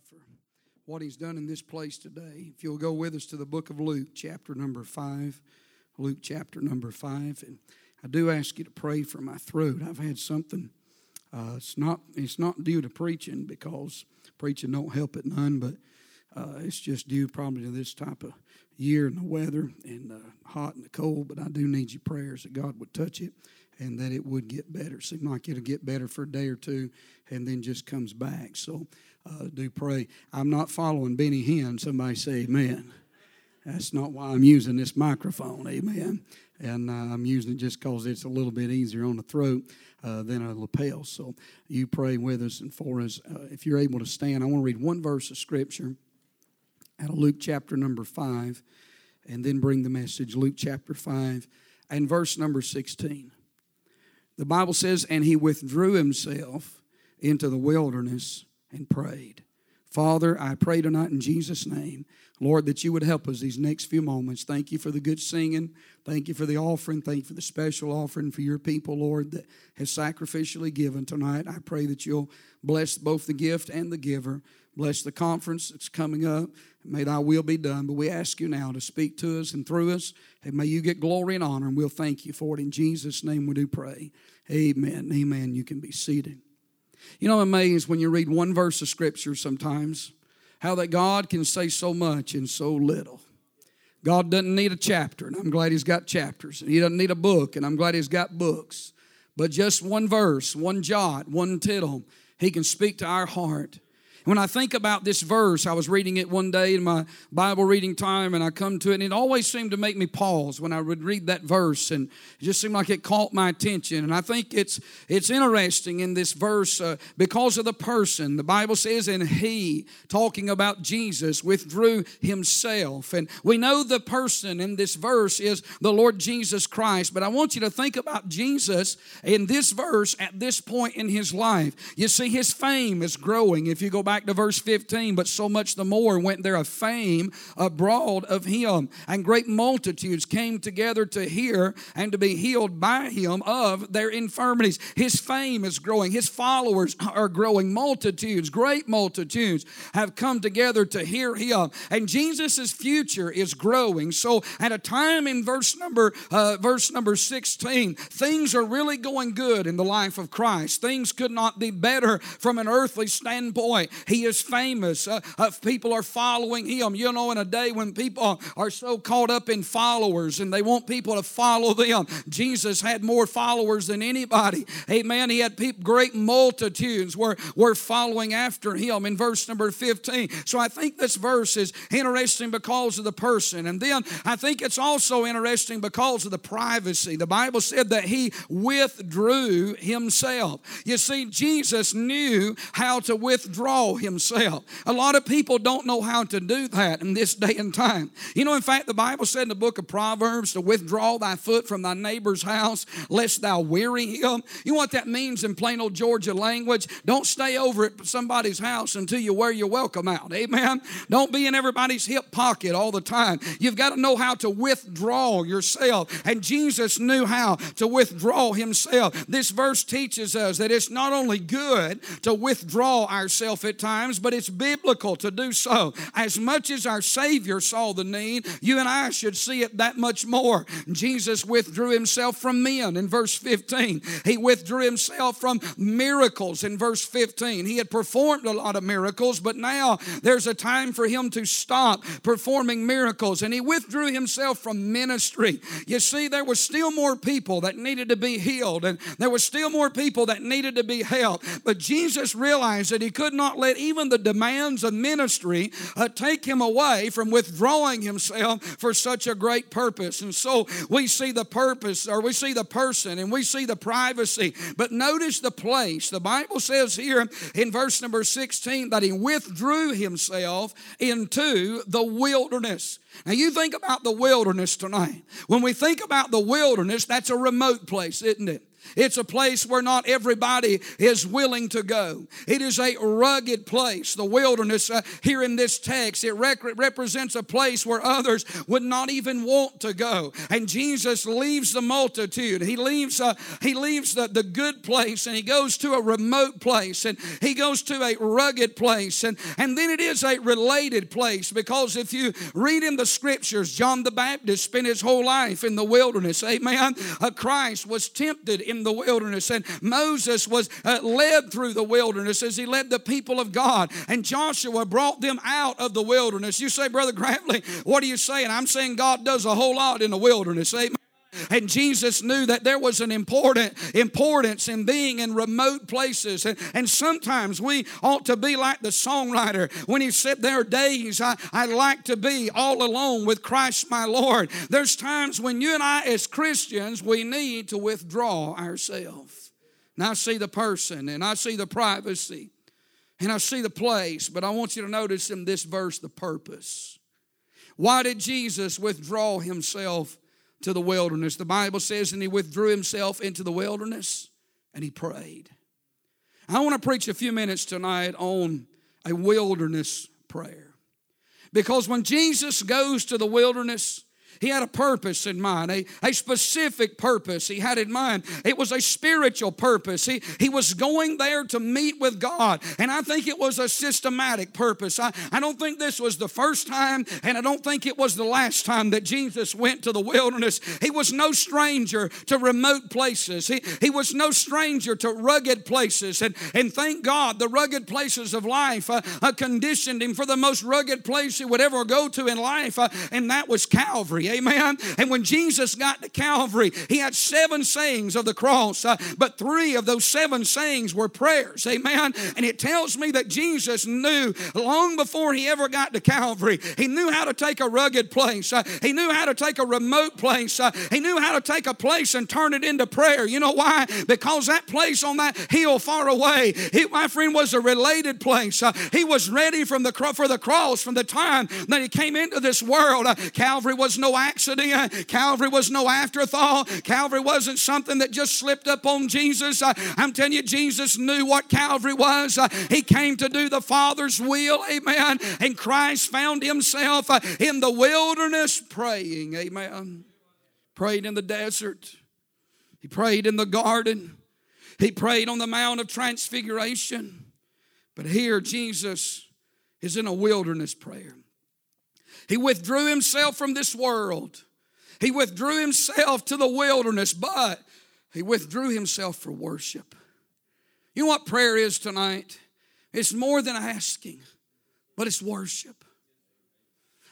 God for what He's done in this place today. If you'll go with us to the book of Luke, chapter number five. Luke, chapter number five. And I do ask you to pray for my throat. I've had something. Uh, it's not. It's not due to preaching because preaching don't help it none. But uh, it's just due probably to this type of year and the weather and the hot and the cold. But I do need your prayers that God would touch it and that it would get better. Seems like it'll get better for a day or two and then just comes back. So uh, do pray. I'm not following Benny Hinn. Somebody say amen. That's not why I'm using this microphone, amen. And uh, I'm using it just because it's a little bit easier on the throat uh, than a lapel. So you pray with us and for us. Uh, if you're able to stand, I want to read one verse of Scripture out of Luke chapter number 5 and then bring the message. Luke chapter 5 and verse number 16. The Bible says, And he withdrew himself into the wilderness and prayed. Father, I pray tonight in Jesus' name, Lord, that you would help us these next few moments. Thank you for the good singing. Thank you for the offering. Thank you for the special offering for your people, Lord, that has sacrificially given tonight. I pray that you'll bless both the gift and the giver. Bless the conference that's coming up. May thy will be done. But we ask you now to speak to us and through us. And may you get glory and honor. And we'll thank you for it. In Jesus' name we do pray. Amen. Amen. You can be seated. You know, I'm amazed when you read one verse of Scripture sometimes, how that God can say so much in so little. God doesn't need a chapter, and I'm glad He's got chapters. And He doesn't need a book, and I'm glad He's got books. But just one verse, one jot, one tittle, He can speak to our heart. When I think about this verse, I was reading it one day in my Bible reading time, and I come to it, and it always seemed to make me pause when I would read that verse, and it just seemed like it caught my attention. And I think it's it's interesting in this verse uh, because of the person. The Bible says, "And he," talking about Jesus, withdrew himself, and we know the person in this verse is the Lord Jesus Christ. But I want you to think about Jesus in this verse at this point in his life. You see, his fame is growing. If you go back back to verse 15, but so much the more went there a fame abroad of him, and great multitudes came together to hear and to be healed by him of their infirmities. His fame is growing, his followers are growing. Multitudes, great multitudes, have come together to hear him, and Jesus' future is growing. So, at a time in verse number uh, verse number 16, things are really going good in the life of Christ. Things could not be better from an earthly standpoint. He is famous. Uh, uh, people are following him. You know, in a day when people are so caught up in followers and they want people to follow them, Jesus had more followers than anybody. Amen. He had great multitudes were, were following after him in verse number 15. So I think this verse is interesting because of the person. And then I think it's also interesting because of the privacy. The Bible said that he withdrew himself. You see, Jesus knew how to withdraw himself. A lot of people don't know how to do that in this day and time. You know, in fact, the Bible said in the book of Proverbs to withdraw thy foot from thy neighbor's house, lest thou weary him. You know what that means in plain old Georgia language? Don't stay over at somebody's house until you wear your welcome out. Amen. Don't be in everybody's hip pocket all the time. You've got to know how to withdraw yourself. And Jesus knew how to withdraw himself. This verse teaches us that it's not only good to withdraw ourselves at times, but it's biblical to do so. As much as our Savior saw the need, you and I should see it that much more. Jesus withdrew himself from men in verse 15. He withdrew himself from miracles in verse 15. He had performed a lot of miracles, but now there's a time for him to stop performing miracles. And he withdrew himself from ministry. You see, there was still more people that needed to be healed, and there was still more people that needed to be helped. But Jesus realized that he could not let even the demands of ministry uh, take him away from withdrawing himself for such a great purpose. And so we see the purpose, or we see the person, and we see the privacy. But notice the place. The Bible says here in verse number 16 that he withdrew himself into the wilderness. Now, you think about the wilderness tonight. When we think about the wilderness, that's a remote place, isn't it? It's a place where not everybody is willing to go. It is a rugged place. The wilderness uh, here in this text, it rec- represents a place where others would not even want to go. And Jesus leaves the multitude. He leaves, uh, he leaves the, the good place and he goes to a remote place and he goes to a rugged place. And, and then it is a related place because if you read in the scriptures, John the Baptist spent his whole life in the wilderness. Amen. Uh, Christ was tempted in the wilderness, and Moses was uh, led through the wilderness as he led the people of God, and Joshua brought them out of the wilderness. You say, Brother Gravley, what are you saying? I'm saying God does a whole lot in the wilderness. Amen. And Jesus knew that there was an important importance in being in remote places. And, and sometimes we ought to be like the songwriter when he said, There are days I, I like to be all alone with Christ my Lord. There's times when you and I, as Christians, we need to withdraw ourselves. And I see the person and I see the privacy and I see the place, but I want you to notice in this verse the purpose. Why did Jesus withdraw himself to the wilderness. The Bible says, and he withdrew himself into the wilderness and he prayed. I want to preach a few minutes tonight on a wilderness prayer. Because when Jesus goes to the wilderness, he had a purpose in mind, a, a specific purpose he had in mind. It was a spiritual purpose. He, he was going there to meet with God. And I think it was a systematic purpose. I, I don't think this was the first time, and I don't think it was the last time that Jesus went to the wilderness. He was no stranger to remote places, he, he was no stranger to rugged places. And, and thank God, the rugged places of life uh, uh, conditioned him for the most rugged place he would ever go to in life, uh, and that was Calvary. Amen. And when Jesus got to Calvary, he had seven sayings of the cross, uh, but three of those seven sayings were prayers. Amen. And it tells me that Jesus knew long before he ever got to Calvary, he knew how to take a rugged place, uh, he knew how to take a remote place, uh, he knew how to take a place and turn it into prayer. You know why? Because that place on that hill far away, he, my friend, was a related place. Uh, he was ready from the for the cross from the time that he came into this world. Uh, Calvary was no accident. Calvary was no afterthought. Calvary wasn't something that just slipped up on Jesus. Uh, I'm telling you, Jesus knew what Calvary was. Uh, he came to do the Father's will. Amen. And Christ found himself uh, in the wilderness praying. Amen. Prayed in the desert. He prayed in the garden. He prayed on the Mount of Transfiguration. But here, Jesus is in a wilderness prayer. He withdrew himself from this world. He withdrew himself to the wilderness, but he withdrew himself for worship. You know what prayer is tonight? It's more than asking, but it's worship.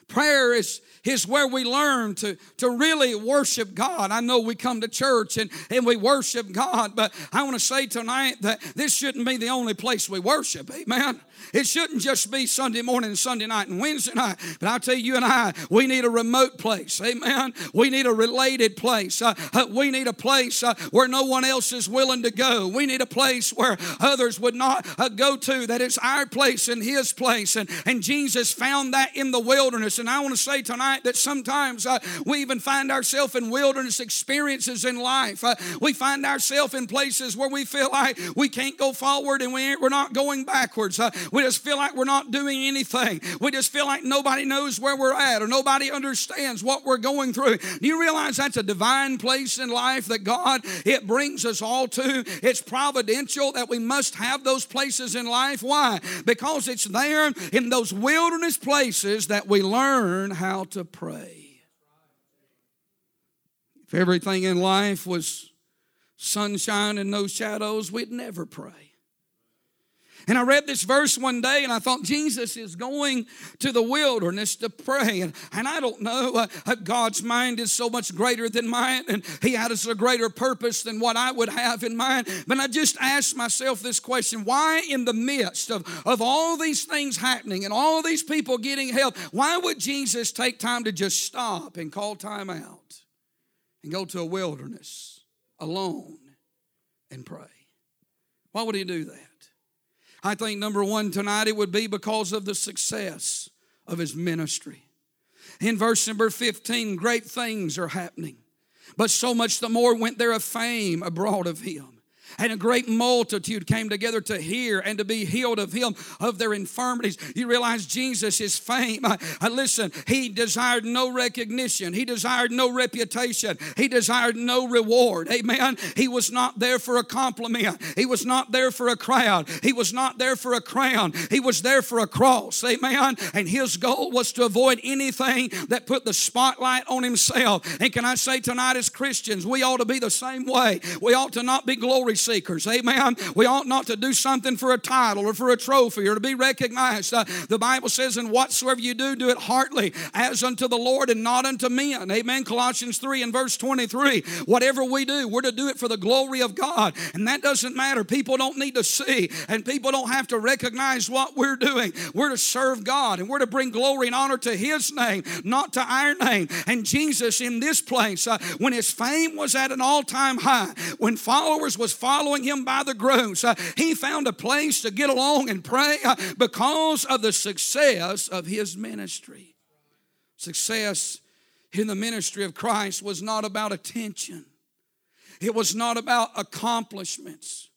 Prayer is, is where we learn to, to really worship God. I know we come to church and, and we worship God, but I want to say tonight that this shouldn't be the only place we worship. Amen. It shouldn't just be Sunday morning Sunday night and Wednesday night. But I'll tell you, you and I, we need a remote place. Amen. We need a related place. Uh, uh, we need a place uh, where no one else is willing to go. We need a place where others would not uh, go to, that it's our place and His place. And, and Jesus found that in the wilderness. And I want to say tonight that sometimes uh, we even find ourselves in wilderness experiences in life. Uh, we find ourselves in places where we feel like we can't go forward and we we're not going backwards. We just feel like we're not doing anything. We just feel like nobody knows where we're at or nobody understands what we're going through. Do you realize that's a divine place in life that God it brings us all to? It's providential that we must have those places in life. Why? Because it's there in those wilderness places that we learn how to pray. If everything in life was sunshine and no shadows, we'd never pray. And I read this verse one day and I thought, Jesus is going to the wilderness to pray. And, and I don't know, uh, uh, God's mind is so much greater than mine and He has a greater purpose than what I would have in mind. But I just asked myself this question why, in the midst of, of all these things happening and all these people getting help, why would Jesus take time to just stop and call time out and go to a wilderness alone and pray? Why would He do that? I think number one tonight it would be because of the success of his ministry. In verse number 15, great things are happening. But so much the more went there a fame abroad of him and a great multitude came together to hear and to be healed of him of their infirmities. You realize Jesus, his fame. Uh, uh, listen, he desired no recognition, he desired no reputation, he desired no reward. Amen. He was not there for a compliment, he was not there for a crowd, he was not there for a crown, he was there for a cross. Amen. And his goal was to avoid anything that put the spotlight on himself. And can I say tonight, as Christians, we ought to be the same way. We ought to not be glory seekers. Amen. We ought not to do something for a title or for a trophy or to be recognized. Uh, the Bible says, And whatsoever you do, do it heartily as unto the Lord and not unto men. Amen. Colossians 3 and verse 23. Whatever we do, we're to do it for the glory of God. And that doesn't matter. People don't need to see, and people don't have to recognize what we're doing. We're to serve God and we're to bring glory and honor to His name, not to our name. And Jesus in this place, uh, when His fame was at an all time high, when followers was following following him by the groves. Uh, he found a place to get along and pray uh, because of the success of his ministry. Success in the ministry of Christ was not about attention, it was not about accomplishments,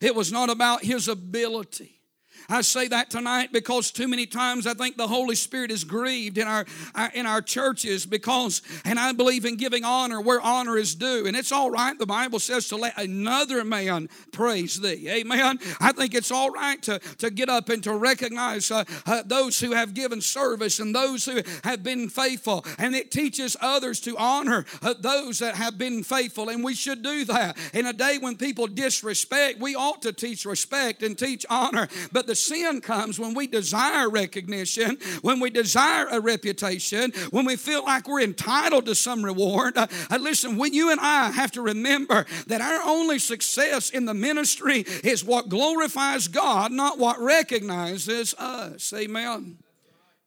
it was not about his ability. I say that tonight because too many times I think the Holy Spirit is grieved in our, in our churches because, and I believe in giving honor where honor is due. And it's all right. The Bible says to let another man praise thee. Amen. I think it's all right to, to get up and to recognize uh, uh, those who have given service and those who have been faithful. And it teaches others to honor uh, those that have been faithful. And we should do that. In a day when people disrespect, we ought to teach respect and teach honor. But the the sin comes when we desire recognition, when we desire a reputation, when we feel like we're entitled to some reward. Uh, listen, when you and I have to remember that our only success in the ministry is what glorifies God, not what recognizes us. Amen.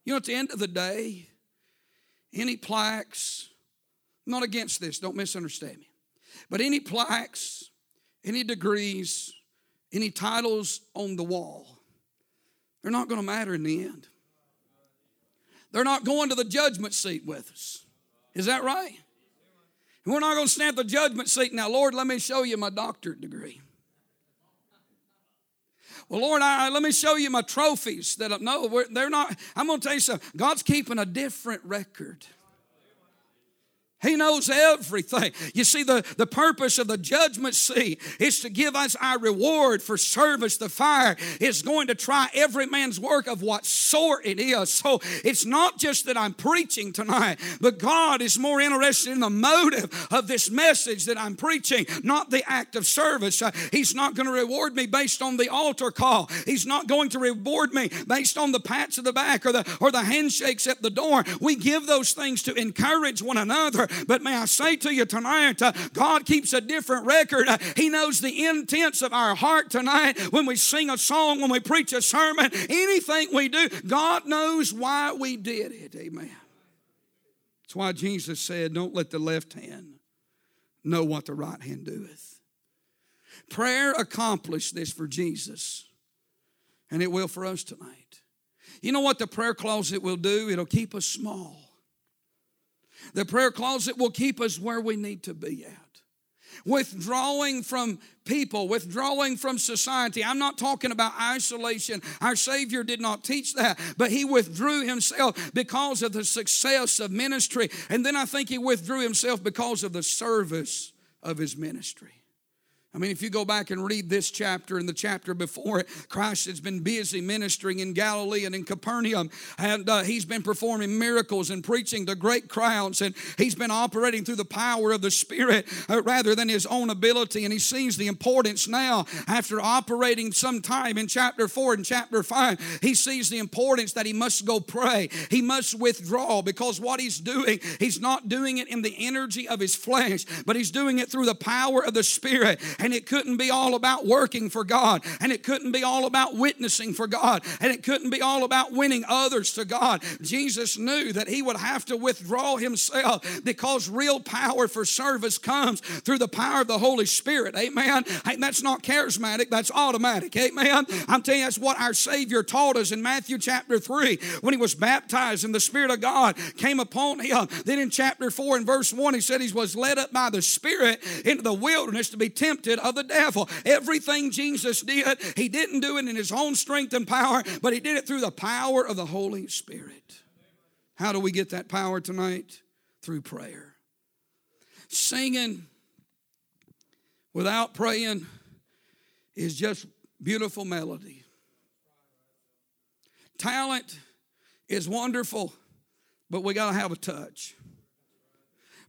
You know, at the end of the day, any plaques, I'm not against this, don't misunderstand me, but any plaques, any degrees, any titles on the wall they're not going to matter in the end. They're not going to the judgment seat with us. Is that right? we're not going to stand at the judgment seat now, Lord, let me show you my doctorate degree. Well, Lord, I, let me show you my trophies that I, no, they're not. I'm going to tell you something. God's keeping a different record. He knows everything. You see, the, the purpose of the judgment seat is to give us our reward for service. The fire is going to try every man's work of what sort it is. So it's not just that I'm preaching tonight, but God is more interested in the motive of this message that I'm preaching, not the act of service. Uh, he's not going to reward me based on the altar call. He's not going to reward me based on the pats of the back or the or the handshakes at the door. We give those things to encourage one another. But may I say to you tonight, uh, God keeps a different record. Uh, he knows the intents of our heart tonight when we sing a song, when we preach a sermon, anything we do. God knows why we did it. Amen. That's why Jesus said, Don't let the left hand know what the right hand doeth. Prayer accomplished this for Jesus, and it will for us tonight. You know what the prayer closet will do? It'll keep us small. The prayer closet will keep us where we need to be at. Withdrawing from people, withdrawing from society. I'm not talking about isolation. Our Savior did not teach that, but He withdrew Himself because of the success of ministry. And then I think He withdrew Himself because of the service of His ministry. I mean, if you go back and read this chapter and the chapter before it, Christ has been busy ministering in Galilee and in Capernaum, and uh, he's been performing miracles and preaching to great crowds, and he's been operating through the power of the Spirit uh, rather than his own ability. And he sees the importance now, after operating some time in chapter 4 and chapter 5, he sees the importance that he must go pray. He must withdraw because what he's doing, he's not doing it in the energy of his flesh, but he's doing it through the power of the Spirit. And it couldn't be all about working for God, and it couldn't be all about witnessing for God, and it couldn't be all about winning others to God. Jesus knew that he would have to withdraw himself because real power for service comes through the power of the Holy Spirit. Amen. That's not charismatic, that's automatic. Amen. I'm telling you, that's what our Savior taught us in Matthew chapter 3 when he was baptized and the Spirit of God came upon him. Then in chapter 4 and verse 1, he said he was led up by the Spirit into the wilderness to be tempted of the devil. Everything Jesus did, he didn't do it in his own strength and power, but he did it through the power of the Holy Spirit. How do we get that power tonight? Through prayer. Singing without praying is just beautiful melody. Talent is wonderful, but we got to have a touch.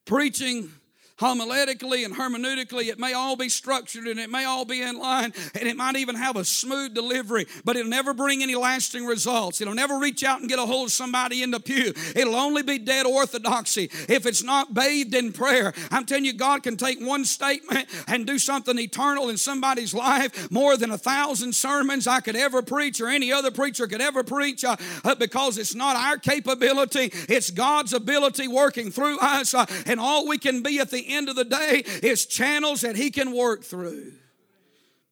Preaching homiletically and hermeneutically. It may all be structured and it may all be in line and it might even have a smooth delivery, but it'll never bring any lasting results. It'll never reach out and get a hold of somebody in the pew. It'll only be dead orthodoxy if it's not bathed in prayer. I'm telling you, God can take one statement and do something eternal in somebody's life more than a thousand sermons I could ever preach or any other preacher could ever preach uh, uh because it's not our capability, it's God's ability working through us. Uh, and all we can be at the end of the day is channels that He can work through.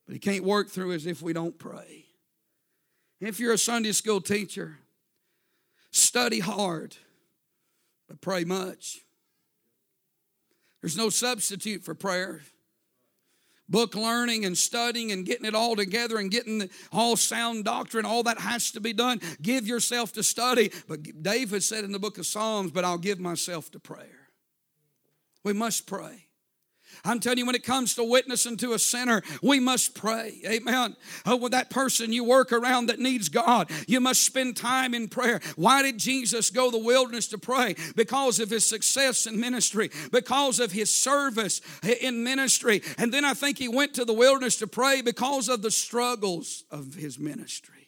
But He can't work through as if we don't pray. If you're a Sunday school teacher, study hard, but pray much. There's no substitute for prayer. Book learning and studying and getting it all together and getting all sound doctrine, all that has to be done. Give yourself to study. But David said in the book of Psalms, but I'll give myself to prayer. We must pray. I'm telling you, when it comes to witnessing to a sinner, we must pray. Amen. Oh, with that person you work around that needs God, you must spend time in prayer. Why did Jesus go the wilderness to pray? Because of his success in ministry, because of his service in ministry. And then I think he went to the wilderness to pray because of the struggles of his ministry.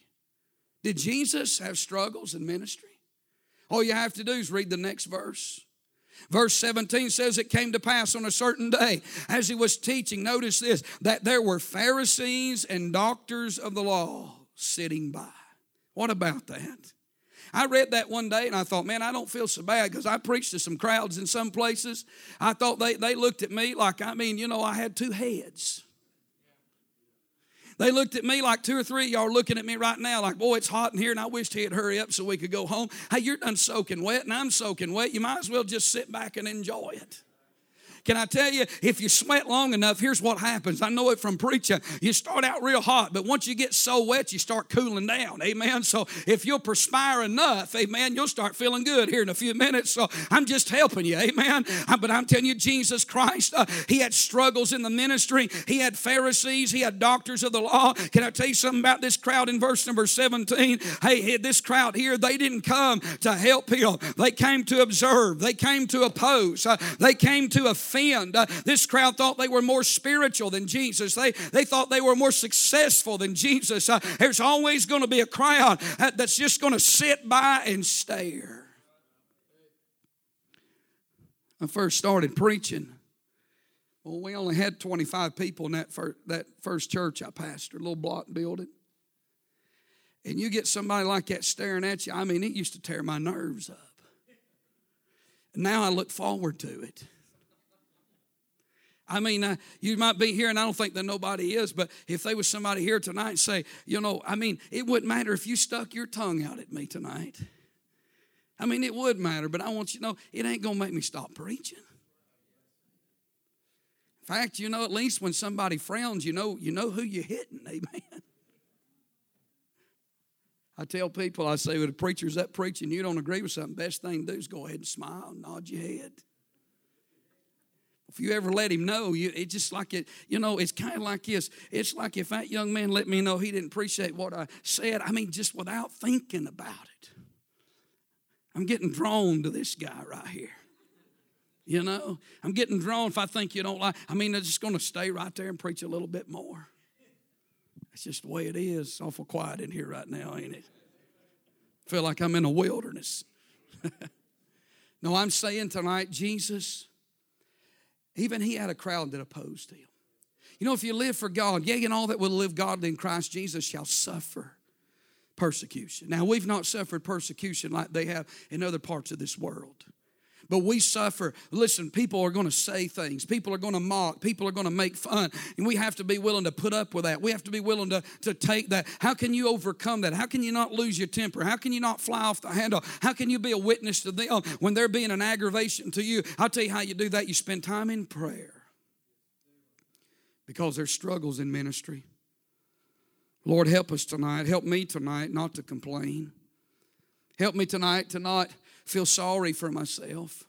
Did Jesus have struggles in ministry? All you have to do is read the next verse. Verse 17 says, It came to pass on a certain day as he was teaching, notice this, that there were Pharisees and doctors of the law sitting by. What about that? I read that one day and I thought, man, I don't feel so bad because I preached to some crowds in some places. I thought they, they looked at me like, I mean, you know, I had two heads. They looked at me like two or three y'all are looking at me right now, like, boy, it's hot in here, and I wished he'd hurry up so we could go home. Hey, you're done soaking wet, and I'm soaking wet. You might as well just sit back and enjoy it. Can I tell you, if you sweat long enough, here's what happens. I know it from preaching. You start out real hot, but once you get so wet, you start cooling down. Amen. So if you'll perspire enough, amen, you'll start feeling good here in a few minutes. So I'm just helping you. Amen. But I'm telling you, Jesus Christ, uh, he had struggles in the ministry. He had Pharisees, he had doctors of the law. Can I tell you something about this crowd in verse number 17? Hey, this crowd here, they didn't come to help him. They came to observe. They came to oppose. Uh, they came to offend offend. Uh, this crowd thought they were more spiritual than Jesus. They, they thought they were more successful than Jesus. Uh, there's always going to be a crowd that's just going to sit by and stare. I first started preaching. Well, we only had 25 people in that first, that first church I pastored, a little block building. And you get somebody like that staring at you, I mean, it used to tear my nerves up. Now I look forward to it. I mean, uh, you might be here, and I don't think that nobody is, but if there was somebody here tonight say, you know, I mean, it wouldn't matter if you stuck your tongue out at me tonight. I mean, it would matter, but I want you to know it ain't going to make me stop preaching. In fact, you know, at least when somebody frowns, you know, you know who you're hitting. Amen. I tell people, I say, when a preacher's up preaching, you don't agree with something, best thing to do is go ahead and smile and nod your head. If you ever let him know, you, it's just like it, you know, it's kind of like this. It's like if that young man let me know he didn't appreciate what I said, I mean, just without thinking about it. I'm getting drawn to this guy right here. You know, I'm getting drawn if I think you don't like, I mean, I'm just going to stay right there and preach a little bit more. It's just the way it is. It's awful quiet in here right now, ain't it? feel like I'm in a wilderness. no, I'm saying tonight, Jesus even he had a crowd that opposed him. You know, if you live for God, yea, and all that will live godly in Christ Jesus shall suffer persecution. Now, we've not suffered persecution like they have in other parts of this world. But we suffer. Listen, people are going to say things. People are going to mock. People are going to make fun. And we have to be willing to put up with that. We have to be willing to, to take that. How can you overcome that? How can you not lose your temper? How can you not fly off the handle? How can you be a witness to them when they're being an aggravation to you? I'll tell you how you do that. You spend time in prayer because there's struggles in ministry. Lord, help us tonight. Help me tonight not to complain. Help me tonight to not feel sorry for myself.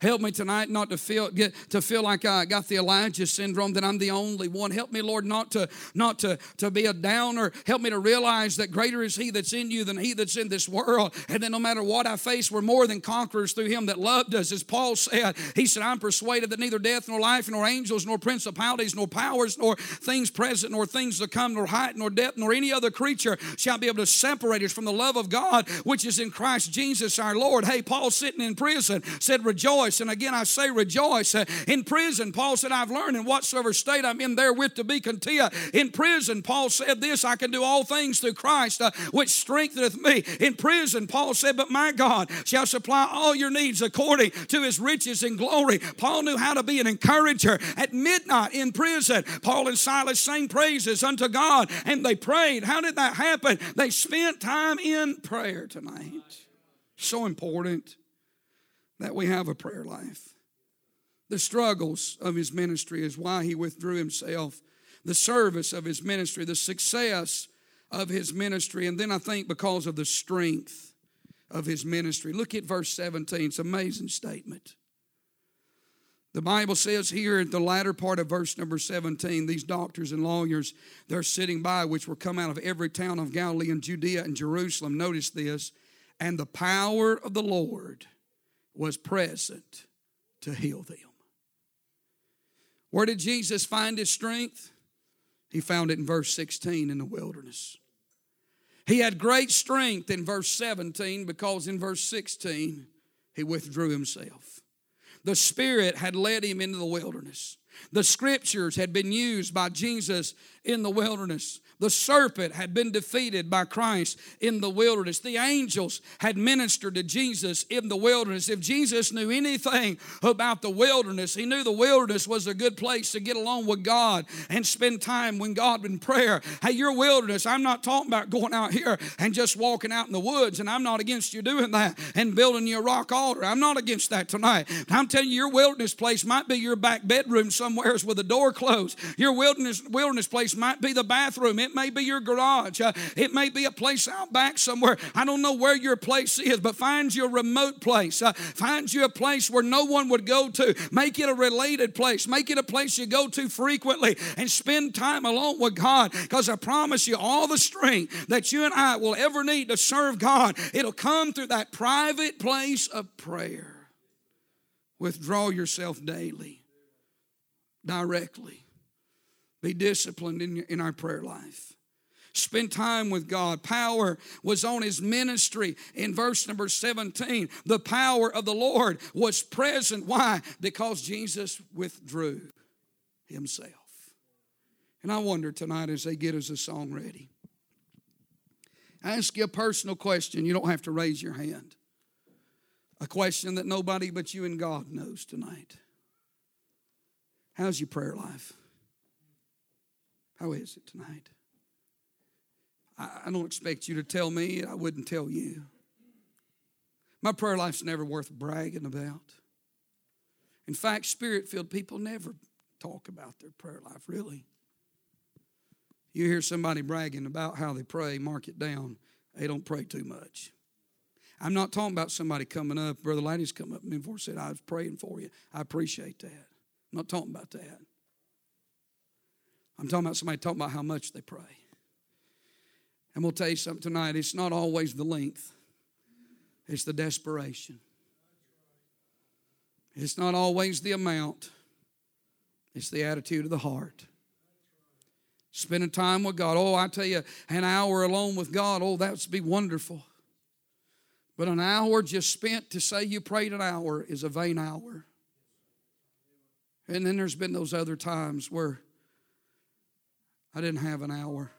Help me tonight not to feel get to feel like I got the Elijah syndrome that I'm the only one. Help me, Lord, not to not to to be a downer. Help me to realize that greater is He that's in you than He that's in this world. And that no matter what I face, we're more than conquerors through Him that loved us. As Paul said, he said, "I'm persuaded that neither death nor life nor angels nor principalities nor powers nor things present nor things to come nor height nor depth nor any other creature shall be able to separate us from the love of God which is in Christ Jesus our Lord." Hey, Paul sitting in prison said, "Rejoice." Rejoice. And again, I say rejoice. Uh, in prison, Paul said, I've learned in whatsoever state I'm in therewith to be content. In prison, Paul said this I can do all things through Christ, uh, which strengtheneth me. In prison, Paul said, But my God shall supply all your needs according to his riches and glory. Paul knew how to be an encourager. At midnight in prison, Paul and Silas sang praises unto God and they prayed. How did that happen? They spent time in prayer tonight. So important that we have a prayer life. The struggles of his ministry is why he withdrew himself. The service of his ministry, the success of his ministry, and then I think because of the strength of his ministry. Look at verse 17. It's an amazing statement. The Bible says here at the latter part of verse number 17, these doctors and lawyers, they're sitting by, which were come out of every town of Galilee and Judea and Jerusalem. Notice this. And the power of the Lord was present to heal them. Where did Jesus find his strength? He found it in verse 16 in the wilderness. He had great strength in verse 17 because in verse 16 he withdrew himself. The Spirit had led him into the wilderness. The scriptures had been used by Jesus in the wilderness. The serpent had been defeated by Christ in the wilderness. The angels had ministered to Jesus in the wilderness. If Jesus knew anything about the wilderness, he knew the wilderness was a good place to get along with God and spend time with God in prayer. Hey, your wilderness, I'm not talking about going out here and just walking out in the woods, and I'm not against you doing that and building your rock altar. I'm not against that tonight. I'm telling you, your wilderness place might be your back bedroom somewheres with the door closed. Your wilderness wilderness place might be the bathroom. It may be your garage. Uh, it may be a place out back somewhere. I don't know where your place is, but find you a remote place. Uh, find you a place where no one would go to. Make it a related place. Make it a place you go to frequently and spend time alone with God. Because I promise you, all the strength that you and I will ever need to serve God, it'll come through that private place of prayer. Withdraw yourself daily, directly. Be disciplined in, in our prayer life spend time with God. Power was on his ministry in verse number 17. The power of the Lord was present. Why? Because Jesus withdrew himself. And I wonder tonight as they get us a song ready. Ask you a personal question. You don't have to raise your hand. A question that nobody but you and God knows tonight. How's your prayer life? How is it tonight? I don't expect you to tell me, I wouldn't tell you. My prayer life's never worth bragging about. In fact, spirit filled people never talk about their prayer life, really. You hear somebody bragging about how they pray, mark it down. They don't pray too much. I'm not talking about somebody coming up. Brother Laddie's come up and said, I was praying for you. I appreciate that. I'm not talking about that. I'm talking about somebody talking about how much they pray. And we'll tell you something tonight it's not always the length, it's the desperation. It's not always the amount, it's the attitude of the heart. Spending time with God. Oh, I tell you, an hour alone with God, oh, that would be wonderful. But an hour just spent to say you prayed an hour is a vain hour. And then there's been those other times where I didn't have an hour.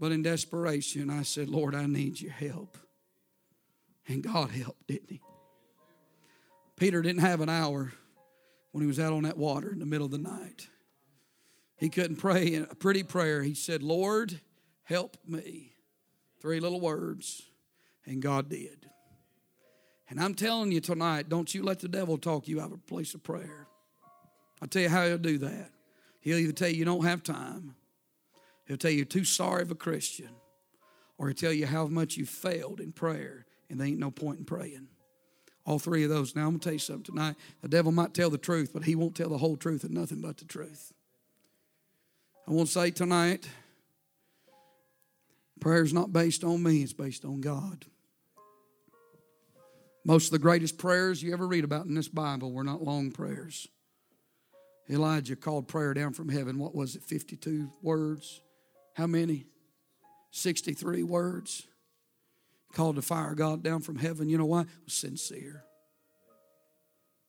But in desperation, I said, Lord, I need your help. And God helped, didn't he? Peter didn't have an hour when he was out on that water in the middle of the night. He couldn't pray a pretty prayer. He said, Lord, help me. Three little words, and God did. And I'm telling you tonight, don't you let the devil talk you out of a place of prayer. I'll tell you how he'll do that. He'll either tell you you don't have time, he'll tell you you're too sorry of a Christian, or he'll tell you how much you failed in prayer and there ain't no point in praying. All three of those. Now, I'm going to tell you something tonight. The devil might tell the truth, but he won't tell the whole truth and nothing but the truth. I want to say tonight prayer is not based on me, it's based on God. Most of the greatest prayers you ever read about in this Bible were not long prayers. Elijah called prayer down from heaven. What was it, 52 words? How many? 63 words. Called the fire God down from heaven. You know why? It was sincere,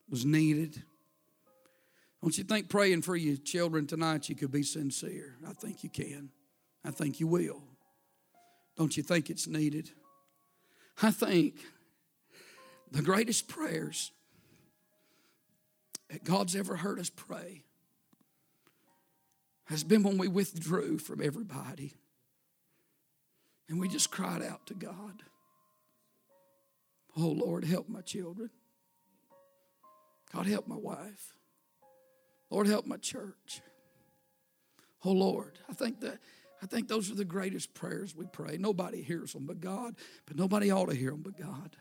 it was needed. Don't you think praying for your children tonight you could be sincere? I think you can. I think you will. Don't you think it's needed? I think the greatest prayers that God's ever heard us pray has been when we withdrew from everybody and we just cried out to God. Oh Lord, help my children. God, help my wife. Lord, help my church. Oh Lord, I think that I think those are the greatest prayers we pray. Nobody hears them but God, but nobody ought to hear them but God.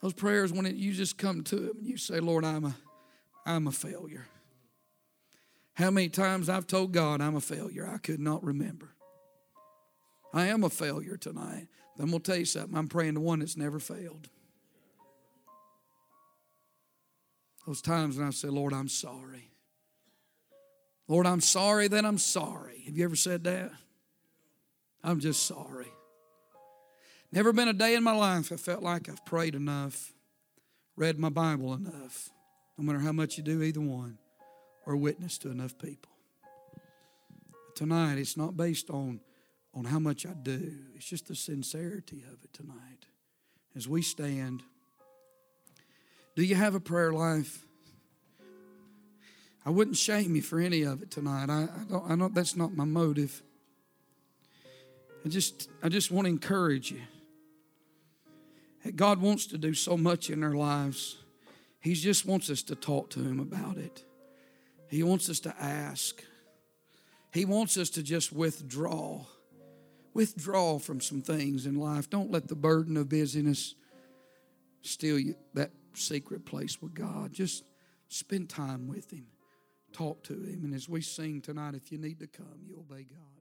Those prayers when it, you just come to Him and you say, Lord, I'm a, I'm a failure. How many times I've told God I'm a failure, I could not remember. I am a failure tonight. I'm going to tell you something. I'm praying to one that's never failed. Those times when I say, Lord, I'm sorry. Lord, I'm sorry that I'm sorry. Have you ever said that? I'm just sorry. Never been a day in my life I felt like I've prayed enough, read my Bible enough, no matter how much you do either one, or witness to enough people. But tonight, it's not based on, on how much I do, it's just the sincerity of it tonight. As we stand, do you have a prayer life? I wouldn't shame you for any of it tonight. I, I don't. I know that's not my motive. I just, I just want to encourage you. God wants to do so much in our lives. He just wants us to talk to Him about it. He wants us to ask. He wants us to just withdraw. Withdraw from some things in life. Don't let the burden of busyness steal you that secret place with God. Just spend time with Him. Talk to Him. And as we sing tonight, if you need to come, you obey God.